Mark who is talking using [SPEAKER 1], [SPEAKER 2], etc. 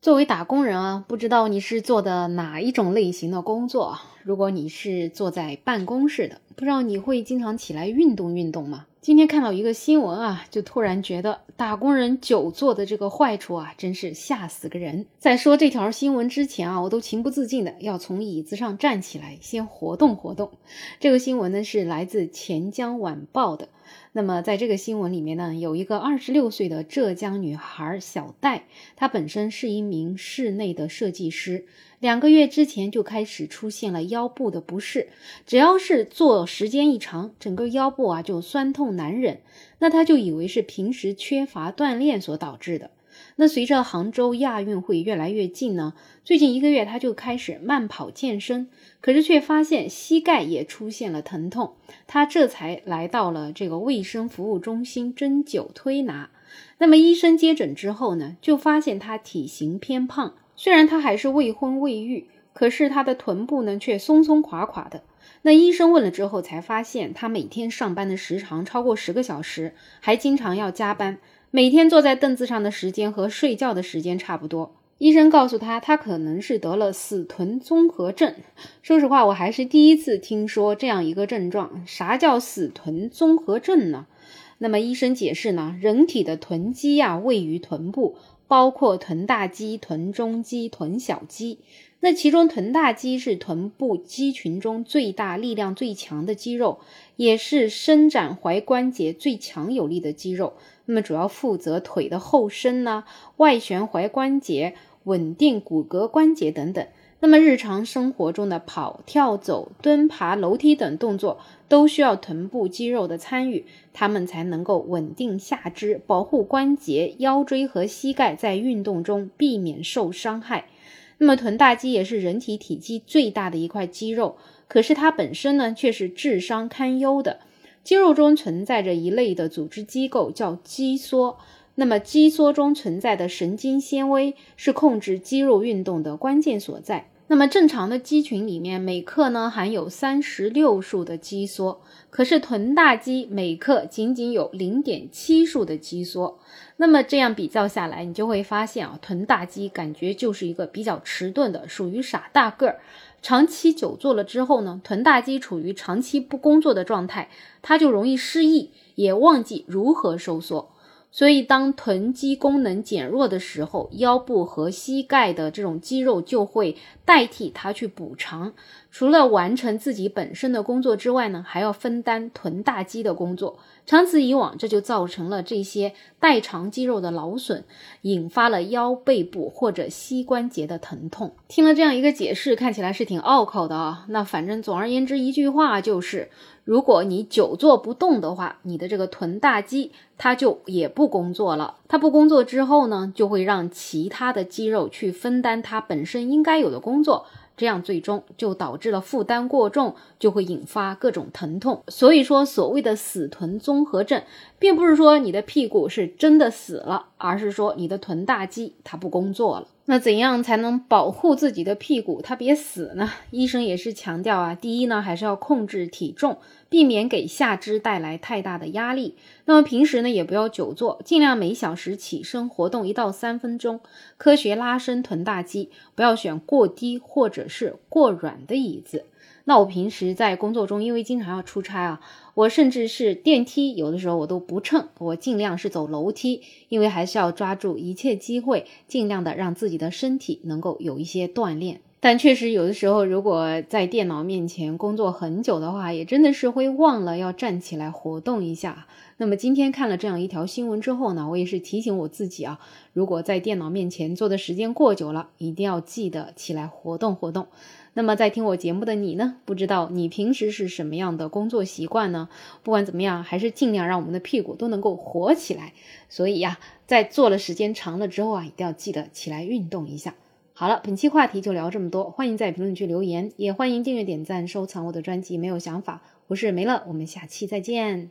[SPEAKER 1] 作为打工人啊，不知道你是做的哪一种类型的工作？如果你是坐在办公室的，不知道你会经常起来运动运动吗？今天看到一个新闻啊，就突然觉得打工人久坐的这个坏处啊，真是吓死个人。在说这条新闻之前啊，我都情不自禁的要从椅子上站起来，先活动活动。这个新闻呢是来自钱江晚报的。那么，在这个新闻里面呢，有一个二十六岁的浙江女孩小戴，她本身是一名室内的设计师，两个月之前就开始出现了腰部的不适，只要是坐时间一长，整个腰部啊就酸痛难忍，那她就以为是平时缺乏锻炼所导致的。那随着杭州亚运会越来越近呢，最近一个月他就开始慢跑健身，可是却发现膝盖也出现了疼痛，他这才来到了这个卫生服务中心针灸推拿。那么医生接诊之后呢，就发现他体型偏胖，虽然他还是未婚未育，可是他的臀部呢却松松垮垮的。那医生问了之后才发现，他每天上班的时长超过十个小时，还经常要加班。每天坐在凳子上的时间和睡觉的时间差不多。医生告诉他，他可能是得了死臀综合症。说实话，我还是第一次听说这样一个症状。啥叫死臀综合症呢？那么医生解释呢，人体的臀肌呀位于臀部，包括臀大肌、臀中肌、臀小肌。那其中臀大肌是臀部肌群中最大、力量最强的肌肉，也是伸展踝关节最强有力的肌肉。那么主要负责腿的后伸呢、外旋踝关节、稳定骨骼关节等等。那么日常生活中的跑、跳、走、蹲、爬楼梯等动作都需要臀部肌肉的参与，它们才能够稳定下肢，保护关节、腰椎和膝盖在运动中避免受伤害。那么臀大肌也是人体体积最大的一块肌肉，可是它本身呢却是智商堪忧的。肌肉中存在着一类的组织机构，叫肌梭。那么，肌梭中存在的神经纤维是控制肌肉运动的关键所在。那么，正常的肌群里面每克呢含有三十六束的肌梭，可是臀大肌每克仅仅有零点七束的肌梭。那么这样比较下来，你就会发现啊，臀大肌感觉就是一个比较迟钝的，属于傻大个儿。长期久坐了之后呢，臀大肌处于长期不工作的状态，它就容易失忆，也忘记如何收缩。所以，当臀肌功能减弱的时候，腰部和膝盖的这种肌肉就会代替它去补偿。除了完成自己本身的工作之外呢，还要分担臀大肌的工作。长此以往，这就造成了这些代偿肌肉的劳损，引发了腰背部或者膝关节的疼痛。听了这样一个解释，看起来是挺拗口的啊。那反正总而言之，一句话就是。如果你久坐不动的话，你的这个臀大肌它就也不工作了。它不工作之后呢，就会让其他的肌肉去分担它本身应该有的工作。这样最终就导致了负担过重，就会引发各种疼痛。所以说，所谓的死臀综合症，并不是说你的屁股是真的死了，而是说你的臀大肌它不工作了。那怎样才能保护自己的屁股它别死呢？医生也是强调啊，第一呢，还是要控制体重，避免给下肢带来太大的压力。那么平时呢，也不要久坐，尽量每小时起身活动一到三分钟，科学拉伸臀大肌，不要选过低或者是过软的椅子。那我平时在工作中，因为经常要出差啊，我甚至是电梯，有的时候我都不乘，我尽量是走楼梯，因为还是要抓住一切机会，尽量的让自己的身体能够有一些锻炼。但确实有的时候，如果在电脑面前工作很久的话，也真的是会忘了要站起来活动一下。那么今天看了这样一条新闻之后呢，我也是提醒我自己啊，如果在电脑面前坐的时间过久了，一定要记得起来活动活动。那么在听我节目的你呢？不知道你平时是什么样的工作习惯呢？不管怎么样，还是尽量让我们的屁股都能够活起来。所以呀，在坐了时间长了之后啊，一定要记得起来运动一下。好了，本期话题就聊这么多，欢迎在评论区留言，也欢迎订阅、点赞、收藏我的专辑。没有想法，我是梅乐，我们下期再见。